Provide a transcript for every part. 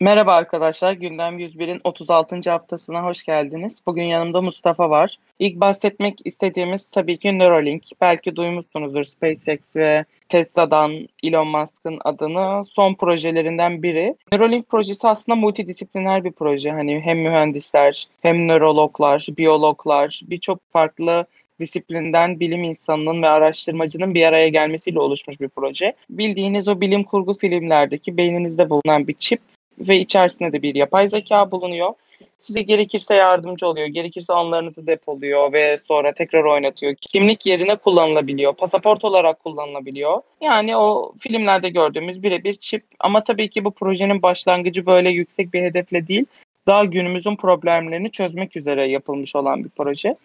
Merhaba arkadaşlar, Gündem 101'in 36. haftasına hoş geldiniz. Bugün yanımda Mustafa var. İlk bahsetmek istediğimiz tabii ki Neuralink. Belki duymuşsunuzdur SpaceX ve Tesla'dan Elon Musk'ın adını son projelerinden biri. Neuralink projesi aslında multidisipliner bir proje. Hani hem mühendisler, hem nörologlar, biyologlar, birçok farklı disiplinden bilim insanının ve araştırmacının bir araya gelmesiyle oluşmuş bir proje. Bildiğiniz o bilim kurgu filmlerdeki beyninizde bulunan bir çip ve içerisinde de bir yapay zeka bulunuyor. Size gerekirse yardımcı oluyor, gerekirse anlarınızı depoluyor ve sonra tekrar oynatıyor. Kimlik yerine kullanılabiliyor, pasaport olarak kullanılabiliyor. Yani o filmlerde gördüğümüz birebir çip ama tabii ki bu projenin başlangıcı böyle yüksek bir hedefle değil, daha günümüzün problemlerini çözmek üzere yapılmış olan bir proje.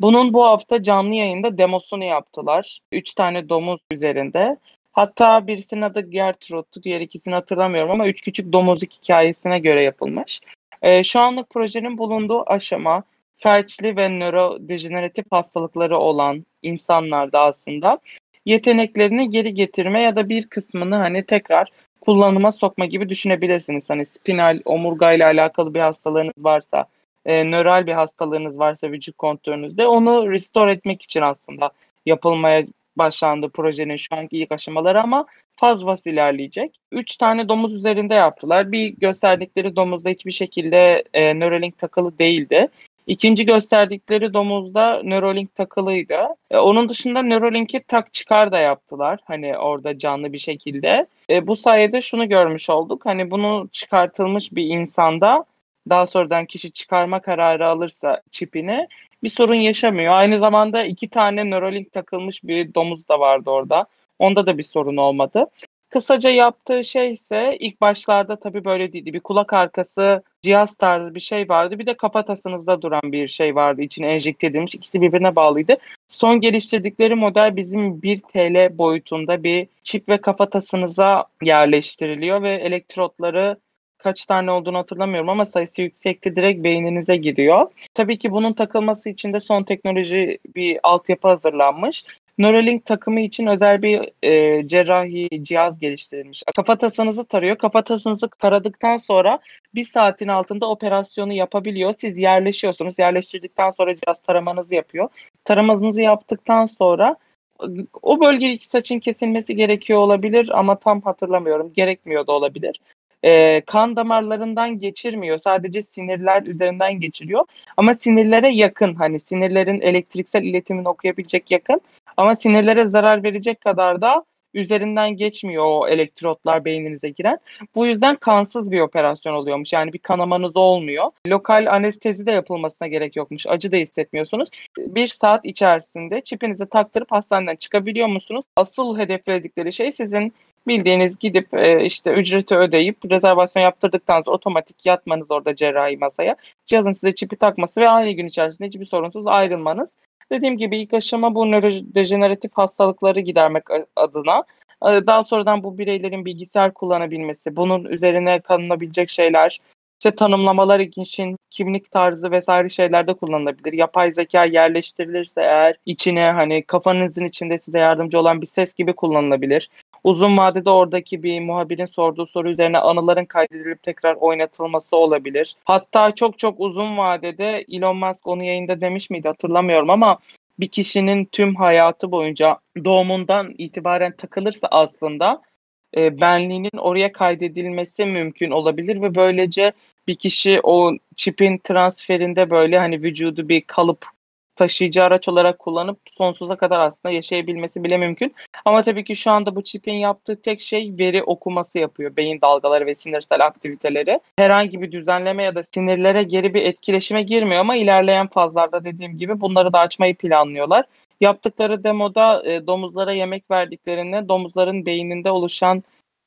Bunun bu hafta canlı yayında demosunu yaptılar. Üç tane domuz üzerinde. Hatta birisinin adı Gertrude'tu, diğer ikisini hatırlamıyorum ama Üç Küçük Domuzluk hikayesine göre yapılmış. E, şu anlık projenin bulunduğu aşama felçli ve nörodejeneratif hastalıkları olan insanlarda aslında yeteneklerini geri getirme ya da bir kısmını hani tekrar kullanıma sokma gibi düşünebilirsiniz. Hani spinal omurga ile alakalı bir hastalığınız varsa, e, nöral bir hastalığınız varsa vücut kontrolünüzde onu restore etmek için aslında yapılmaya başlandı projenin şu anki ilk aşamaları ama faz faz ilerleyecek. Üç tane domuz üzerinde yaptılar. Bir gösterdikleri domuzda hiçbir şekilde e, Neuralink takılı değildi. İkinci gösterdikleri domuzda Neuralink takılıydı. E, onun dışında Neuralink'i tak çıkar da yaptılar. Hani orada canlı bir şekilde. E, bu sayede şunu görmüş olduk. Hani bunu çıkartılmış bir insanda daha sonradan kişi çıkarma kararı alırsa çipini bir sorun yaşamıyor. Aynı zamanda iki tane Neuralink takılmış bir domuz da vardı orada. Onda da bir sorun olmadı. Kısaca yaptığı şey ise ilk başlarda tabii böyle değildi. Bir kulak arkası cihaz tarzı bir şey vardı. Bir de kafatasınızda duran bir şey vardı. İçine enjekte edilmiş. İkisi birbirine bağlıydı. Son geliştirdikleri model bizim 1 TL boyutunda bir çip ve kafatasınıza yerleştiriliyor ve elektrotları kaç tane olduğunu hatırlamıyorum ama sayısı yüksekti direkt beyninize giriyor. Tabii ki bunun takılması için de son teknoloji bir altyapı hazırlanmış. Neuralink takımı için özel bir e, cerrahi cihaz geliştirilmiş. Kafatasınızı tarıyor. Kafatasınızı taradıktan sonra bir saatin altında operasyonu yapabiliyor. Siz yerleşiyorsunuz. Yerleştirdikten sonra cihaz taramanızı yapıyor. Taramanızı yaptıktan sonra o bölgedeki saçın kesilmesi gerekiyor olabilir ama tam hatırlamıyorum. Gerekmiyor da olabilir e, kan damarlarından geçirmiyor. Sadece sinirler üzerinden geçiriyor. Ama sinirlere yakın hani sinirlerin elektriksel iletimini okuyabilecek yakın. Ama sinirlere zarar verecek kadar da üzerinden geçmiyor o elektrotlar beyninize giren. Bu yüzden kansız bir operasyon oluyormuş. Yani bir kanamanız olmuyor. Lokal anestezi de yapılmasına gerek yokmuş. Acı da hissetmiyorsunuz. Bir saat içerisinde çipinizi taktırıp hastaneden çıkabiliyor musunuz? Asıl hedefledikleri şey sizin Bildiğiniz gidip e, işte ücreti ödeyip rezervasyon yaptırdıktan sonra otomatik yatmanız orada cerrahi masaya. Cihazın size çipi takması ve aynı gün içerisinde hiçbir sorunsuz ayrılmanız. Dediğim gibi ilk aşama bu nörodejeneratif hastalıkları gidermek adına. E, daha sonradan bu bireylerin bilgisayar kullanabilmesi, bunun üzerine kanınabilecek şeyler, işte tanımlamalar için kimlik tarzı vesaire şeylerde kullanılabilir. Yapay zeka yerleştirilirse eğer içine hani kafanızın içinde size yardımcı olan bir ses gibi kullanılabilir. Uzun vadede oradaki bir muhabirin sorduğu soru üzerine anıların kaydedilip tekrar oynatılması olabilir. Hatta çok çok uzun vadede Elon Musk onu yayında demiş miydi hatırlamıyorum ama bir kişinin tüm hayatı boyunca doğumundan itibaren takılırsa aslında e, benliğinin oraya kaydedilmesi mümkün olabilir ve böylece bir kişi o çipin transferinde böyle hani vücudu bir kalıp taşıyıcı araç olarak kullanıp sonsuza kadar aslında yaşayabilmesi bile mümkün. Ama tabii ki şu anda bu çipin yaptığı tek şey veri okuması yapıyor. Beyin dalgaları ve sinirsel aktiviteleri. Herhangi bir düzenleme ya da sinirlere geri bir etkileşime girmiyor ama ilerleyen fazlarda dediğim gibi bunları da açmayı planlıyorlar. Yaptıkları demoda e, domuzlara yemek verdiklerinde domuzların beyninde oluşan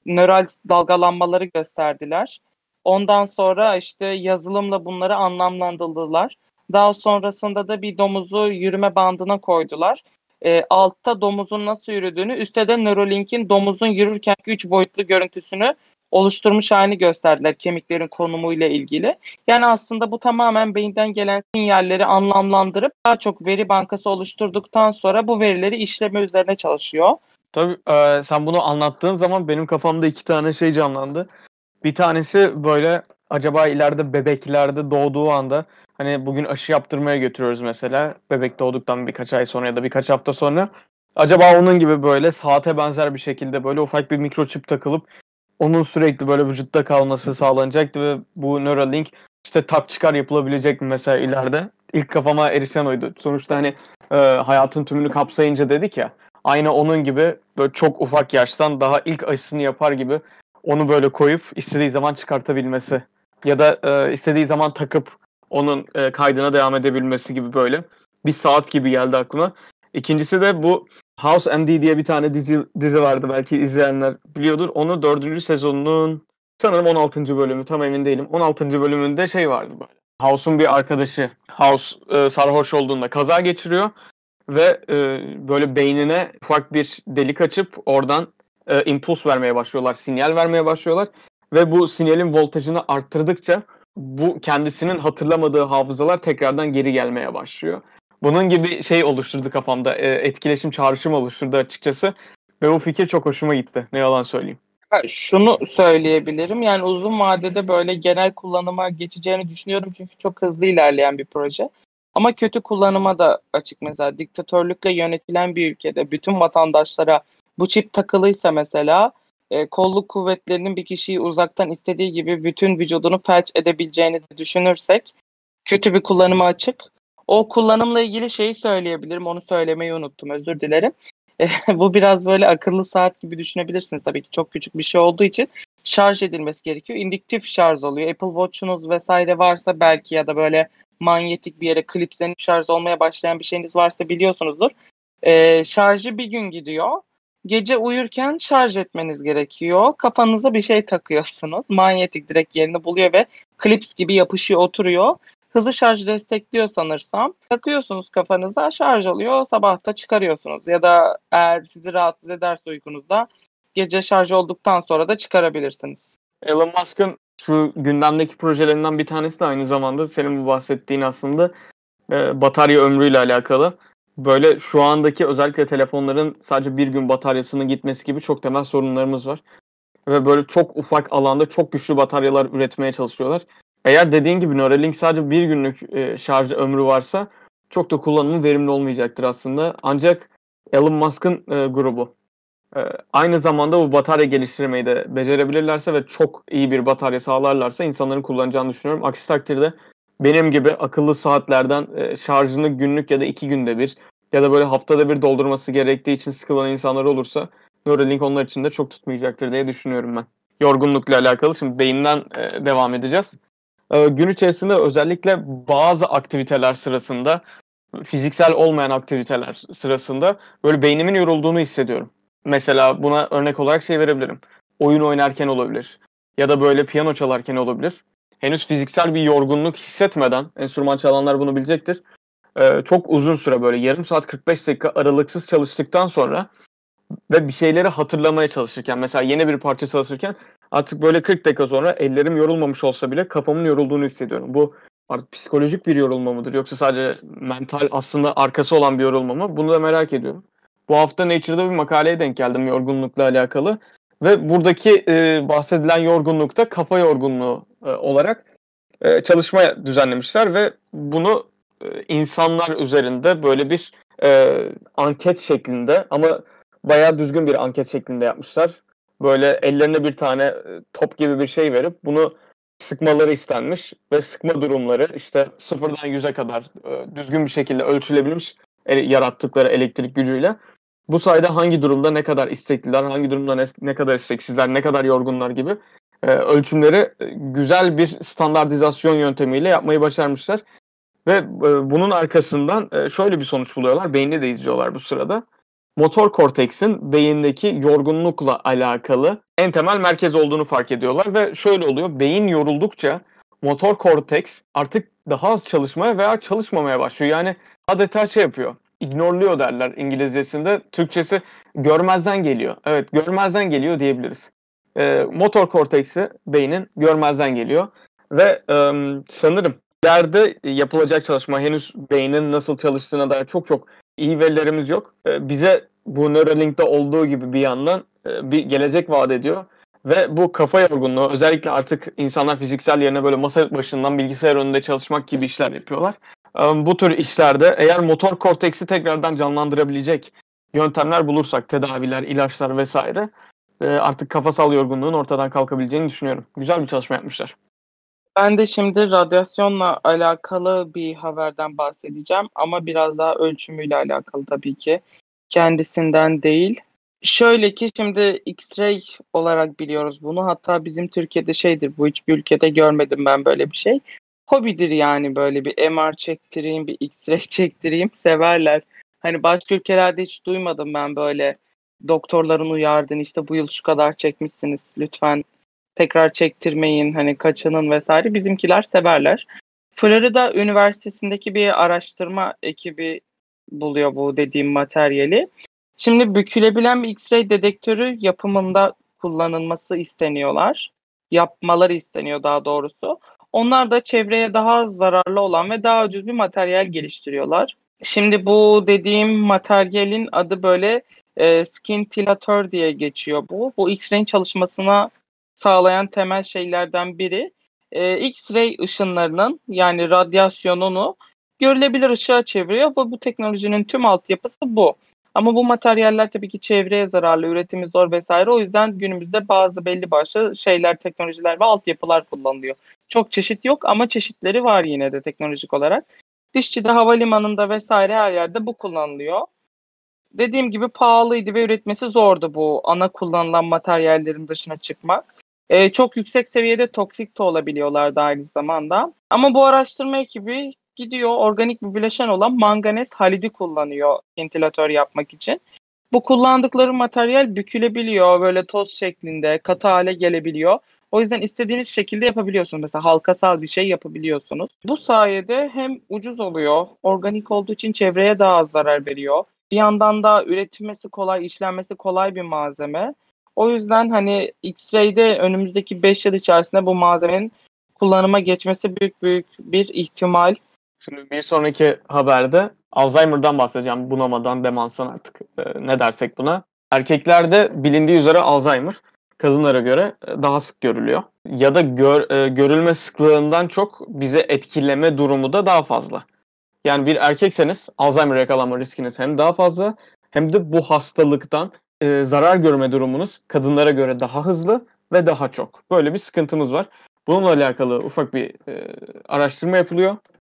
nöral dalgalanmaları gösterdiler. Ondan sonra işte yazılımla bunları anlamlandırdılar. Daha sonrasında da bir domuzu yürüme bandına koydular. E, altta domuzun nasıl yürüdüğünü, üstte de Neuralink'in domuzun yürürken üç boyutlu görüntüsünü oluşturmuş halini gösterdiler kemiklerin konumuyla ilgili. Yani aslında bu tamamen beyinden gelen sinyalleri anlamlandırıp daha çok veri bankası oluşturduktan sonra bu verileri işleme üzerine çalışıyor. Tabii e, sen bunu anlattığın zaman benim kafamda iki tane şey canlandı. Bir tanesi böyle acaba ileride bebeklerde doğduğu anda hani bugün aşı yaptırmaya götürüyoruz mesela. Bebek doğduktan birkaç ay sonra ya da birkaç hafta sonra. Acaba onun gibi böyle saate benzer bir şekilde böyle ufak bir mikroçip takılıp onun sürekli böyle vücutta kalması sağlanacaktı ve bu Neuralink işte tak çıkar yapılabilecek mi mesela ileride? İlk kafama erişen oydu. Sonuçta hani e, hayatın tümünü kapsayınca dedik ya. Aynı onun gibi böyle çok ufak yaştan daha ilk aşısını yapar gibi onu böyle koyup istediği zaman çıkartabilmesi ya da e, istediği zaman takıp onun e, kaydına devam edebilmesi gibi böyle bir saat gibi geldi aklıma. İkincisi de bu House MD diye bir tane dizi dizi vardı belki izleyenler biliyordur. Onu dördüncü sezonunun sanırım 16. bölümü tam emin değilim. 16. bölümünde şey vardı böyle. House'un bir arkadaşı House e, sarhoş olduğunda kaza geçiriyor ve e, böyle beynine ufak bir delik açıp oradan e, impuls vermeye başlıyorlar, sinyal vermeye başlıyorlar ve bu sinyalin voltajını arttırdıkça bu kendisinin hatırlamadığı hafızalar tekrardan geri gelmeye başlıyor. Bunun gibi şey oluşturdu kafamda, e, etkileşim çağrışım oluşturdu açıkçası ve bu fikir çok hoşuma gitti. Ne yalan söyleyeyim. Şunu söyleyebilirim. Yani uzun vadede böyle genel kullanıma geçeceğini düşünüyorum çünkü çok hızlı ilerleyen bir proje. Ama kötü kullanıma da açık mesela diktatörlükle yönetilen bir ülkede bütün vatandaşlara bu çip takılıysa mesela e, kolluk kuvvetlerinin bir kişiyi uzaktan istediği gibi bütün vücudunu felç edebileceğini de düşünürsek kötü bir kullanıma açık. O kullanımla ilgili şeyi söyleyebilirim. Onu söylemeyi unuttum. Özür dilerim. E, bu biraz böyle akıllı saat gibi düşünebilirsiniz. Tabii ki çok küçük bir şey olduğu için şarj edilmesi gerekiyor. İndüktif şarj oluyor. Apple Watch'unuz vesaire varsa belki ya da böyle manyetik bir yere klipslenip şarj olmaya başlayan bir şeyiniz varsa biliyorsunuzdur. E, şarjı bir gün gidiyor. Gece uyurken şarj etmeniz gerekiyor. Kafanıza bir şey takıyorsunuz. Manyetik direkt yerini buluyor ve klips gibi yapışıyor, oturuyor. Hızlı şarj destekliyor sanırsam. Takıyorsunuz kafanıza şarj oluyor. Sabahta çıkarıyorsunuz. Ya da eğer sizi rahatsız ederse uykunuzda gece şarj olduktan sonra da çıkarabilirsiniz. Elon Musk'ın şu gündemdeki projelerinden bir tanesi de aynı zamanda senin bu bahsettiğin aslında e, batarya ömrüyle alakalı. Böyle şu andaki özellikle telefonların sadece bir gün bataryasının gitmesi gibi çok temel sorunlarımız var. Ve böyle çok ufak alanda çok güçlü bataryalar üretmeye çalışıyorlar. Eğer dediğin gibi Neuralink sadece bir günlük e, şarj ömrü varsa çok da kullanımı verimli olmayacaktır aslında. Ancak Elon Musk'ın e, grubu e, aynı zamanda bu batarya geliştirmeyi de becerebilirlerse ve çok iyi bir batarya sağlarlarsa insanların kullanacağını düşünüyorum. Aksi takdirde benim gibi akıllı saatlerden e, şarjını günlük ya da iki günde bir ya da böyle haftada bir doldurması gerektiği için sıkılan insanlar olursa Neuralink onlar için de çok tutmayacaktır diye düşünüyorum ben. Yorgunlukla alakalı şimdi beyinden e, devam edeceğiz. E, gün içerisinde özellikle bazı aktiviteler sırasında fiziksel olmayan aktiviteler sırasında böyle beynimin yorulduğunu hissediyorum. Mesela buna örnek olarak şey verebilirim. Oyun oynarken olabilir ya da böyle piyano çalarken olabilir henüz fiziksel bir yorgunluk hissetmeden enstrüman çalanlar bunu bilecektir. E, çok uzun süre böyle yarım saat 45 dakika aralıksız çalıştıktan sonra ve bir şeyleri hatırlamaya çalışırken mesela yeni bir parça çalışırken artık böyle 40 dakika sonra ellerim yorulmamış olsa bile kafamın yorulduğunu hissediyorum. Bu artık psikolojik bir yorulma mıdır yoksa sadece mental aslında arkası olan bir yorulma mı? Bunu da merak ediyorum. Bu hafta Nature'da bir makaleye denk geldim yorgunlukla alakalı. Ve buradaki e, bahsedilen yorgunlukta kafa yorgunluğu e, olarak e, çalışma düzenlemişler ve bunu insanlar üzerinde böyle bir e, anket şeklinde ama bayağı düzgün bir anket şeklinde yapmışlar. Böyle ellerine bir tane e, top gibi bir şey verip bunu sıkmaları istenmiş ve sıkma durumları işte sıfırdan yüze kadar e, düzgün bir şekilde ölçülebilmiş e, yarattıkları elektrik gücüyle. Bu sayede hangi durumda ne kadar istekliler, hangi durumda ne, ne kadar isteksizler, ne kadar yorgunlar gibi e, ölçümleri e, güzel bir standartizasyon yöntemiyle yapmayı başarmışlar. Ve e, bunun arkasından e, şöyle bir sonuç buluyorlar. Beyni de izliyorlar bu sırada. Motor korteksin beyindeki yorgunlukla alakalı en temel merkez olduğunu fark ediyorlar ve şöyle oluyor. Beyin yoruldukça motor korteks artık daha az çalışmaya veya çalışmamaya başlıyor. Yani adeta şey yapıyor ignorluyor derler İngilizcesinde. Türkçesi görmezden geliyor. Evet görmezden geliyor diyebiliriz. E, motor korteksi beynin görmezden geliyor. Ve e, sanırım ileride yapılacak çalışma henüz beynin nasıl çalıştığına dair çok çok iyi verilerimiz yok. E, bize bu Neuralink'te olduğu gibi bir yandan e, bir gelecek vaat ediyor. Ve bu kafa yorgunluğu özellikle artık insanlar fiziksel yerine böyle masa başından bilgisayar önünde çalışmak gibi işler yapıyorlar. Bu tür işlerde eğer motor korteksi tekrardan canlandırabilecek yöntemler bulursak, tedaviler, ilaçlar vesaire artık kafasal yorgunluğun ortadan kalkabileceğini düşünüyorum. Güzel bir çalışma yapmışlar. Ben de şimdi radyasyonla alakalı bir haberden bahsedeceğim ama biraz daha ölçümüyle alakalı tabii ki. Kendisinden değil. Şöyle ki şimdi X-ray olarak biliyoruz bunu. Hatta bizim Türkiye'de şeydir bu hiçbir ülkede görmedim ben böyle bir şey. Hobidir yani böyle bir MR çektireyim, bir X-ray çektireyim severler. Hani başka ülkelerde hiç duymadım ben böyle doktorların uyardığını işte bu yıl şu kadar çekmişsiniz lütfen tekrar çektirmeyin hani kaçının vesaire bizimkiler severler. Florida Üniversitesi'ndeki bir araştırma ekibi buluyor bu dediğim materyali. Şimdi bükülebilen bir X-ray dedektörü yapımında kullanılması isteniyorlar. Yapmaları isteniyor daha doğrusu. Onlar da çevreye daha zararlı olan ve daha ucuz bir materyal geliştiriyorlar. Şimdi bu dediğim materyalin adı böyle e, scintillatör diye geçiyor bu. Bu X-ray çalışmasına sağlayan temel şeylerden biri e, X-ray ışınlarının yani radyasyonunu görülebilir ışığa çeviriyor ve bu teknolojinin tüm altyapısı bu. Ama bu materyaller tabii ki çevreye zararlı, üretimi zor vesaire. O yüzden günümüzde bazı belli başlı şeyler, teknolojiler ve altyapılar kullanılıyor. Çok çeşit yok ama çeşitleri var yine de teknolojik olarak. Dişçi'de, havalimanında vesaire her yerde bu kullanılıyor. Dediğim gibi pahalıydı ve üretmesi zordu bu ana kullanılan materyallerin dışına çıkmak. Ee, çok yüksek seviyede toksik de olabiliyorlardı aynı zamanda. Ama bu araştırma ekibi gidiyor organik bir bileşen olan manganez halidi kullanıyor ventilatör yapmak için. Bu kullandıkları materyal bükülebiliyor. Böyle toz şeklinde katı hale gelebiliyor. O yüzden istediğiniz şekilde yapabiliyorsunuz. Mesela halkasal bir şey yapabiliyorsunuz. Bu sayede hem ucuz oluyor, organik olduğu için çevreye daha az zarar veriyor. Bir yandan da üretilmesi kolay, işlenmesi kolay bir malzeme. O yüzden hani X-ray'de önümüzdeki 5 yıl içerisinde bu malzemenin kullanıma geçmesi büyük büyük bir ihtimal. Şimdi bir sonraki haberde Alzheimer'dan bahsedeceğim. Bunamadan, demanstan artık e, ne dersek buna. Erkeklerde bilindiği üzere Alzheimer kadınlara göre e, daha sık görülüyor. Ya da gör, e, görülme sıklığından çok bize etkileme durumu da daha fazla. Yani bir erkekseniz Alzheimer yakalanma riskiniz hem daha fazla hem de bu hastalıktan e, zarar görme durumunuz kadınlara göre daha hızlı ve daha çok. Böyle bir sıkıntımız var. Bununla alakalı ufak bir e, araştırma yapılıyor.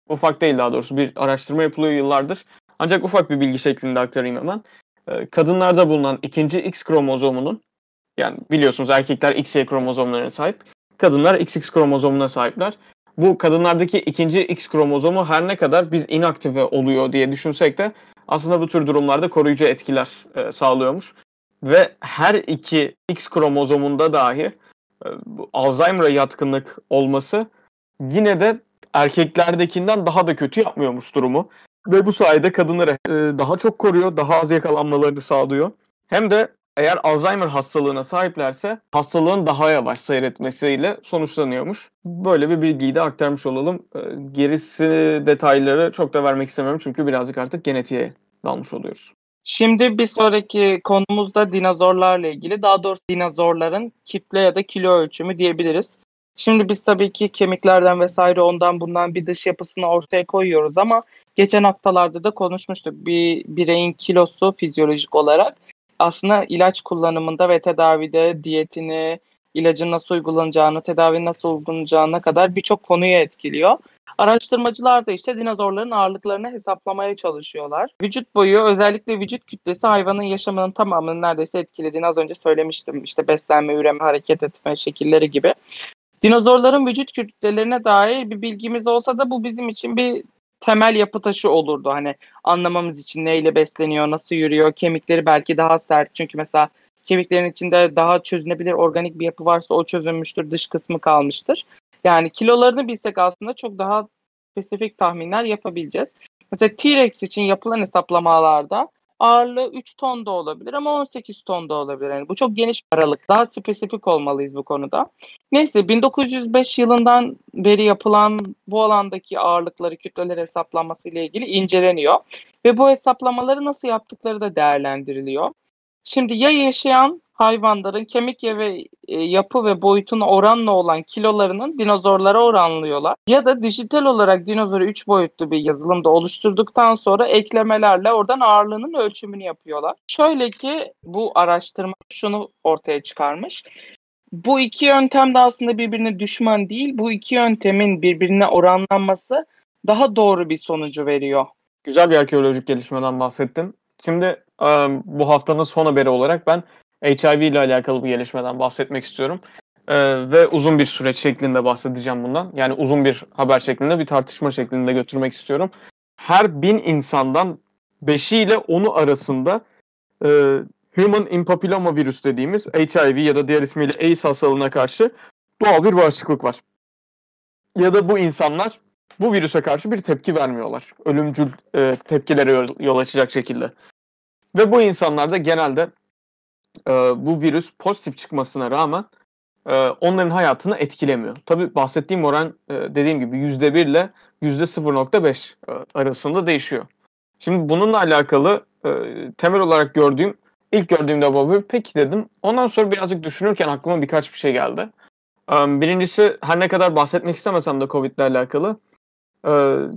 Ufak değil daha doğrusu bir araştırma yapılıyor yıllardır. Ancak ufak bir bilgi şeklinde aktarayım hemen. E, kadınlarda bulunan ikinci X kromozomunun yani biliyorsunuz erkekler XY kromozomlarına sahip. Kadınlar XX kromozomuna sahipler. Bu kadınlardaki ikinci X kromozomu her ne kadar biz inaktive oluyor diye düşünsek de aslında bu tür durumlarda koruyucu etkiler e, sağlıyormuş. Ve her iki X kromozomunda dahi e, Alzheimer'a yatkınlık olması yine de erkeklerdekinden daha da kötü yapmıyormuş durumu. Ve bu sayede kadınları e, daha çok koruyor, daha az yakalanmalarını sağlıyor. Hem de eğer Alzheimer hastalığına sahiplerse hastalığın daha yavaş seyretmesiyle sonuçlanıyormuş. Böyle bir bilgiyi de aktarmış olalım. E, gerisi detayları çok da vermek istemiyorum çünkü birazcık artık genetiğe dalmış oluyoruz. Şimdi bir sonraki konumuz da dinozorlarla ilgili. Daha doğrusu dinozorların kitle ya da kilo ölçümü diyebiliriz. Şimdi biz tabii ki kemiklerden vesaire ondan bundan bir dış yapısını ortaya koyuyoruz ama geçen haftalarda da konuşmuştuk. Bir bireyin kilosu fizyolojik olarak aslında ilaç kullanımında ve tedavide diyetini, ilacın nasıl uygulanacağını, tedavi nasıl uygulanacağına kadar birçok konuyu etkiliyor. Araştırmacılar da işte dinozorların ağırlıklarını hesaplamaya çalışıyorlar. Vücut boyu özellikle vücut kütlesi hayvanın yaşamının tamamını neredeyse etkilediğini az önce söylemiştim. İşte beslenme, üreme, hareket etme şekilleri gibi. Dinozorların vücut kütlelerine dair bir bilgimiz olsa da bu bizim için bir temel yapı taşı olurdu. Hani anlamamız için neyle besleniyor, nasıl yürüyor, kemikleri belki daha sert. Çünkü mesela kemiklerin içinde daha çözünebilir organik bir yapı varsa o çözülmüştür, dış kısmı kalmıştır. Yani kilolarını bilsek aslında çok daha spesifik tahminler yapabileceğiz. Mesela T-Rex için yapılan hesaplamalarda ağırlığı 3 ton da olabilir ama 18 ton da olabilir. Yani bu çok geniş bir aralık. Daha spesifik olmalıyız bu konuda. Neyse 1905 yılından beri yapılan bu alandaki ağırlıkları, kütleler hesaplanması ile ilgili inceleniyor. Ve bu hesaplamaları nasıl yaptıkları da değerlendiriliyor. Şimdi ya yaşayan hayvanların kemik ve e, yapı ve boyutuna oranla olan kilolarının dinozorlara oranlıyorlar. Ya da dijital olarak dinozoru 3 boyutlu bir yazılımda oluşturduktan sonra eklemelerle oradan ağırlığının ölçümünü yapıyorlar. Şöyle ki bu araştırma şunu ortaya çıkarmış. Bu iki yöntem de aslında birbirine düşman değil. Bu iki yöntemin birbirine oranlanması daha doğru bir sonucu veriyor. Güzel bir arkeolojik gelişmeden bahsettin. Şimdi bu haftanın son haberi olarak ben HIV ile alakalı bir gelişmeden bahsetmek istiyorum. ve uzun bir süreç şeklinde bahsedeceğim bundan. Yani uzun bir haber şeklinde, bir tartışma şeklinde götürmek istiyorum. Her bin insandan 5'i ile 10'u arasında Human Impapilloma virüs dediğimiz HIV ya da diğer ismiyle AIDS hastalığına karşı doğal bir bağışıklık var. Ya da bu insanlar bu virüse karşı bir tepki vermiyorlar. Ölümcül e, tepkilere yol açacak şekilde. Ve bu insanlarda genelde e, bu virüs pozitif çıkmasına rağmen e, onların hayatını etkilemiyor. Tabii bahsettiğim oran e, dediğim gibi %1 ile %0.5 e, arasında değişiyor. Şimdi bununla alakalı e, temel olarak gördüğüm, ilk gördüğümde bu peki dedim. Ondan sonra birazcık düşünürken aklıma birkaç bir şey geldi. E, birincisi her ne kadar bahsetmek istemesem de Covid ile alakalı. E,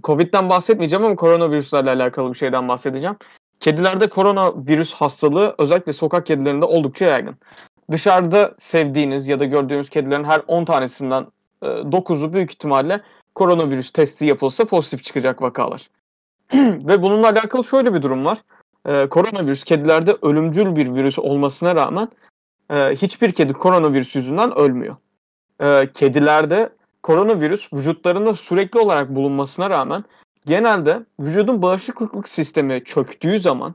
Covid'den bahsetmeyeceğim ama koronavirüslerle alakalı bir şeyden bahsedeceğim. Kedilerde koronavirüs hastalığı özellikle sokak kedilerinde oldukça yaygın. Dışarıda sevdiğiniz ya da gördüğünüz kedilerin her 10 tanesinden e, 9'u büyük ihtimalle koronavirüs testi yapılsa pozitif çıkacak vakalar. Ve bununla alakalı şöyle bir durum var. E, koronavirüs kedilerde ölümcül bir virüs olmasına rağmen e, hiçbir kedi koronavirüs yüzünden ölmüyor. E, kedilerde koronavirüs vücutlarında sürekli olarak bulunmasına rağmen genelde vücudun bağışıklık sistemi çöktüğü zaman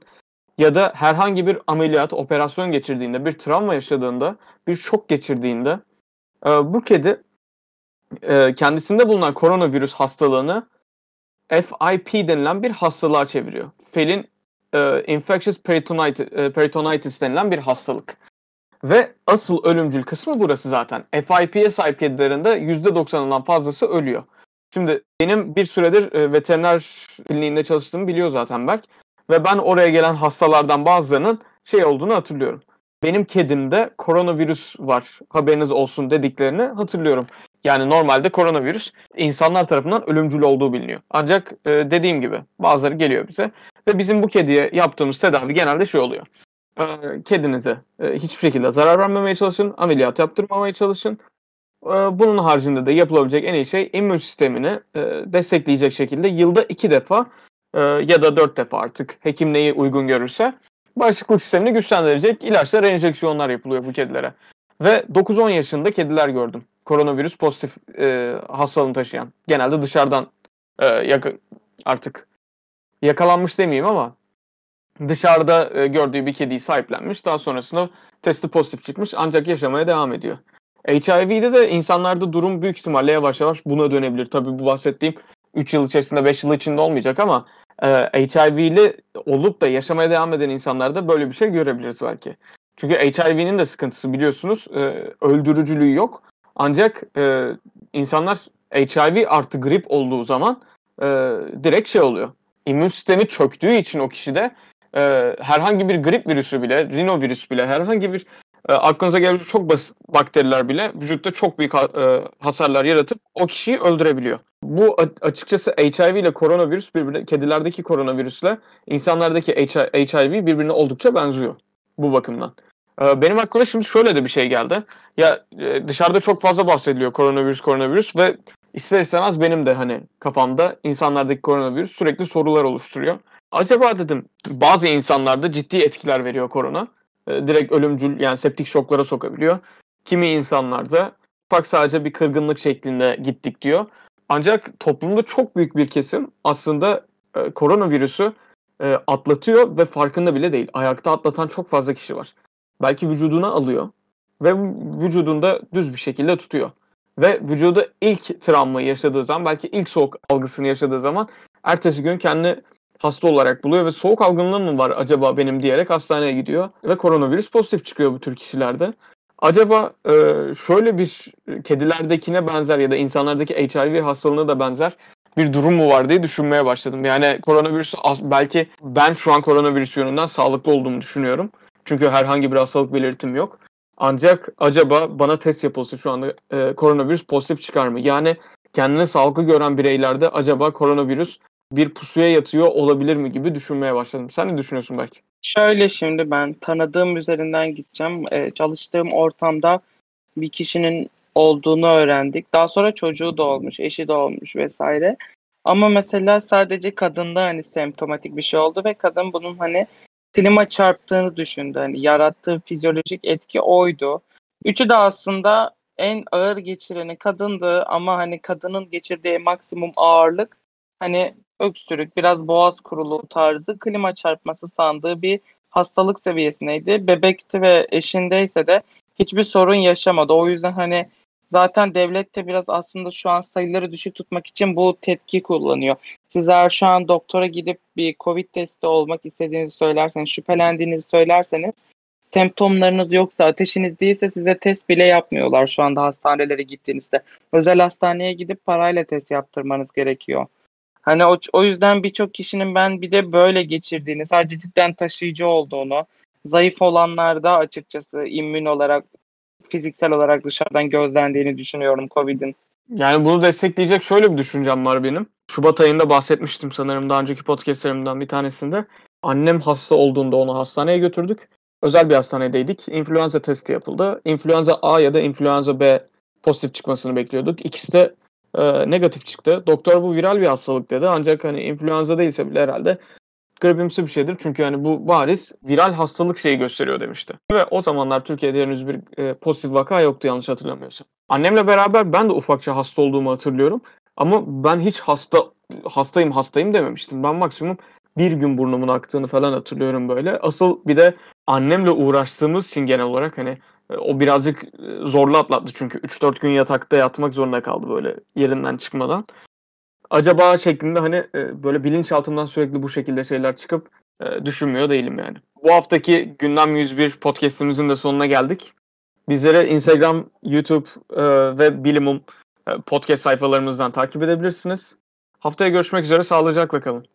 ya da herhangi bir ameliyat, operasyon geçirdiğinde, bir travma yaşadığında, bir şok geçirdiğinde e, bu kedi e, kendisinde bulunan koronavirüs hastalığını FIP denilen bir hastalığa çeviriyor. Felin e, infectious peritonitis, e, peritonitis denilen bir hastalık. Ve asıl ölümcül kısmı burası zaten. FIP'ye sahip kedilerinde %90'ından fazlası ölüyor. Şimdi benim bir süredir e, veteriner kliniğinde çalıştığımı biliyor zaten Berk. Ve ben oraya gelen hastalardan bazılarının şey olduğunu hatırlıyorum. Benim kedimde koronavirüs var haberiniz olsun dediklerini hatırlıyorum. Yani normalde koronavirüs insanlar tarafından ölümcül olduğu biliniyor. Ancak e, dediğim gibi bazıları geliyor bize ve bizim bu kediye yaptığımız tedavi genelde şey oluyor. E, kedinize e, hiçbir şekilde zarar vermemeye çalışın, ameliyat yaptırmamaya çalışın bunun haricinde de yapılabilecek en iyi şey immün sistemini e, destekleyecek şekilde yılda iki defa e, ya da dört defa artık hekim neyi uygun görürse bağışıklık sistemini güçlendirecek ilaçlar, enjeksiyonlar yapılıyor bu kedilere. Ve 9-10 yaşında kediler gördüm. Koronavirüs pozitif e, hastalığını taşıyan. Genelde dışarıdan e, yak- artık yakalanmış demeyeyim ama dışarıda e, gördüğü bir kediyi sahiplenmiş. Daha sonrasında testi pozitif çıkmış ancak yaşamaya devam ediyor. HIV'de de insanlarda durum büyük ihtimalle yavaş yavaş buna dönebilir. Tabii bu bahsettiğim 3 yıl içerisinde 5 yıl içinde olmayacak ama e, HIV'li olup da yaşamaya devam eden insanlarda böyle bir şey görebiliriz belki. Çünkü HIV'nin de sıkıntısı biliyorsunuz e, öldürücülüğü yok. Ancak e, insanlar HIV artı grip olduğu zaman e, direkt şey oluyor. İmmün sistemi çöktüğü için o kişide e, herhangi bir grip virüsü bile, rinovirüs bile, herhangi bir e, aklınıza gelebilecek çok basit bakteriler bile vücutta çok büyük e, hasarlar yaratıp o kişiyi öldürebiliyor. Bu açıkçası HIV ile koronavirüs birbirine, kedilerdeki koronavirüsle insanlardaki HIV birbirine oldukça benziyor bu bakımdan. E, benim aklıma şimdi şöyle de bir şey geldi. Ya e, dışarıda çok fazla bahsediliyor koronavirüs koronavirüs ve ister istemez benim de hani kafamda insanlardaki koronavirüs sürekli sorular oluşturuyor. Acaba dedim bazı insanlarda ciddi etkiler veriyor korona. E, direkt ölümcül yani septik şoklara sokabiliyor. Kimi insanlarda ufak sadece bir kırgınlık şeklinde gittik diyor. Ancak toplumda çok büyük bir kesim aslında e, koronavirüsü e, atlatıyor ve farkında bile değil. Ayakta atlatan çok fazla kişi var. Belki vücuduna alıyor ve vücudunda düz bir şekilde tutuyor. Ve vücuda ilk travmayı yaşadığı zaman belki ilk soğuk algısını yaşadığı zaman ertesi gün kendi hasta olarak buluyor ve soğuk algınlığı mı var acaba benim diyerek hastaneye gidiyor ve koronavirüs pozitif çıkıyor bu tür kişilerde. Acaba e, şöyle bir kedilerdekine benzer ya da insanlardaki HIV hastalığına da benzer bir durum mu var diye düşünmeye başladım. Yani koronavirüs belki ben şu an koronavirüs yönünden sağlıklı olduğumu düşünüyorum. Çünkü herhangi bir hastalık belirtim yok. Ancak acaba bana test yapılsa şu anda e, koronavirüs pozitif çıkar mı? Yani kendini sağlıklı gören bireylerde acaba koronavirüs bir pusuya yatıyor olabilir mi gibi düşünmeye başladım. Sen ne düşünüyorsun belki? Şöyle şimdi ben tanıdığım üzerinden gideceğim. Ee, çalıştığım ortamda bir kişinin olduğunu öğrendik. Daha sonra çocuğu da olmuş, eşi de olmuş vesaire. Ama mesela sadece kadında hani semptomatik bir şey oldu ve kadın bunun hani klima çarptığını düşündü. Hani yarattığı fizyolojik etki oydu. Üçü de aslında en ağır geçireni kadındı ama hani kadının geçirdiği maksimum ağırlık hani öksürük, biraz boğaz kuruluğu tarzı klima çarpması sandığı bir hastalık seviyesindeydi. Bebekti ve eşindeyse de hiçbir sorun yaşamadı. O yüzden hani zaten devlet de biraz aslında şu an sayıları düşük tutmak için bu tetki kullanıyor. Siz eğer şu an doktora gidip bir COVID testi olmak istediğinizi söylerseniz, şüphelendiğinizi söylerseniz semptomlarınız yoksa, ateşiniz değilse size test bile yapmıyorlar şu anda hastanelere gittiğinizde. Özel hastaneye gidip parayla test yaptırmanız gerekiyor. Hani o, o yüzden birçok kişinin ben bir de böyle geçirdiğini, sadece cidden taşıyıcı olduğunu, zayıf olanlarda açıkçası immün olarak, fiziksel olarak dışarıdan gözlendiğini düşünüyorum COVID'in. Yani bunu destekleyecek şöyle bir düşüncem var benim. Şubat ayında bahsetmiştim sanırım daha önceki podcastlerimden bir tanesinde. Annem hasta olduğunda onu hastaneye götürdük. Özel bir hastanedeydik. İnfluenza testi yapıldı. İnfluenza A ya da influenza B pozitif çıkmasını bekliyorduk. İkisi de e, negatif çıktı. Doktor bu viral bir hastalık dedi. Ancak hani influenza değilse bile herhalde gripimsi bir şeydir. Çünkü hani bu bariz viral hastalık şeyi gösteriyor demişti. Ve o zamanlar Türkiye'de henüz bir e, pozitif vaka yoktu yanlış hatırlamıyorsam. Annemle beraber ben de ufakça hasta olduğumu hatırlıyorum. Ama ben hiç hasta hastayım hastayım dememiştim. Ben maksimum bir gün burnumun aktığını falan hatırlıyorum böyle. Asıl bir de annemle uğraştığımız için genel olarak hani o birazcık e, zorlu atlattı çünkü 3-4 gün yatakta yatmak zorunda kaldı böyle yerinden çıkmadan. Acaba şeklinde hani e, böyle bilinçaltımdan sürekli bu şekilde şeyler çıkıp düşünmüyor değilim yani. Bu haftaki Gündem 101 podcastimizin de sonuna geldik. Bizlere Instagram, YouTube ve Bilimum podcast sayfalarımızdan takip edebilirsiniz. Haftaya görüşmek üzere. Sağlıcakla kalın.